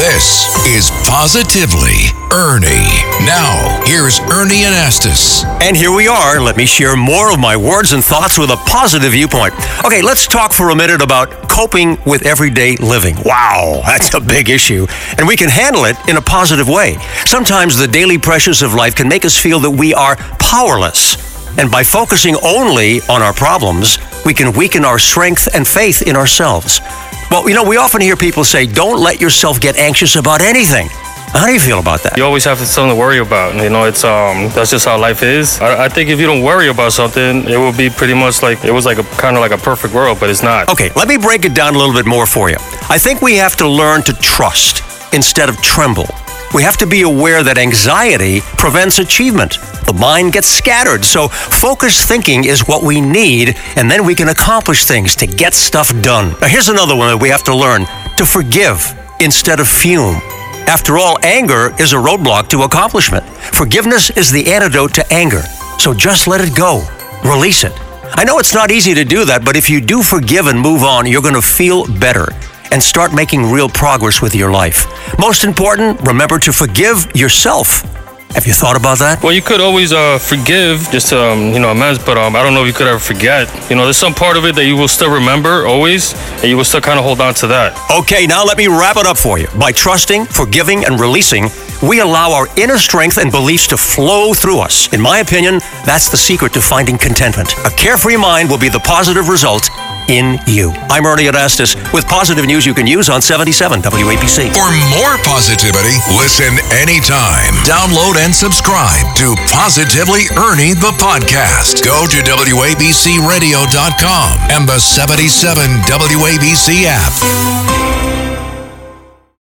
This is Positively Ernie. Now, here's Ernie Anastos. And here we are. Let me share more of my words and thoughts with a positive viewpoint. Okay, let's talk for a minute about coping with everyday living. Wow, that's a big issue. And we can handle it in a positive way. Sometimes the daily pressures of life can make us feel that we are powerless. And by focusing only on our problems, we can weaken our strength and faith in ourselves. Well, you know, we often hear people say, don't let yourself get anxious about anything. How do you feel about that? You always have something to worry about. You know, it's um that's just how life is. I, I think if you don't worry about something, it will be pretty much like it was like a kind of like a perfect world, but it's not. Okay, let me break it down a little bit more for you. I think we have to learn to trust instead of tremble. We have to be aware that anxiety prevents achievement. The mind gets scattered, so focused thinking is what we need, and then we can accomplish things to get stuff done. Now, here's another one that we have to learn to forgive instead of fume. After all, anger is a roadblock to accomplishment. Forgiveness is the antidote to anger. So just let it go. Release it. I know it's not easy to do that, but if you do forgive and move on, you're going to feel better and start making real progress with your life. Most important, remember to forgive yourself have you thought about that? Well, you could always uh, forgive, just um, you know, amends. But um, I don't know if you could ever forget. You know, there's some part of it that you will still remember always, and you will still kind of hold on to that. Okay, now let me wrap it up for you. By trusting, forgiving, and releasing, we allow our inner strength and beliefs to flow through us. In my opinion, that's the secret to finding contentment. A carefree mind will be the positive result in you. I'm Ernie Anastos with positive news you can use on 77 WABC. For more positivity, listen anytime. Download and subscribe to Positively Ernie the podcast. Go to WABCRadio.com and the 77 WABC app.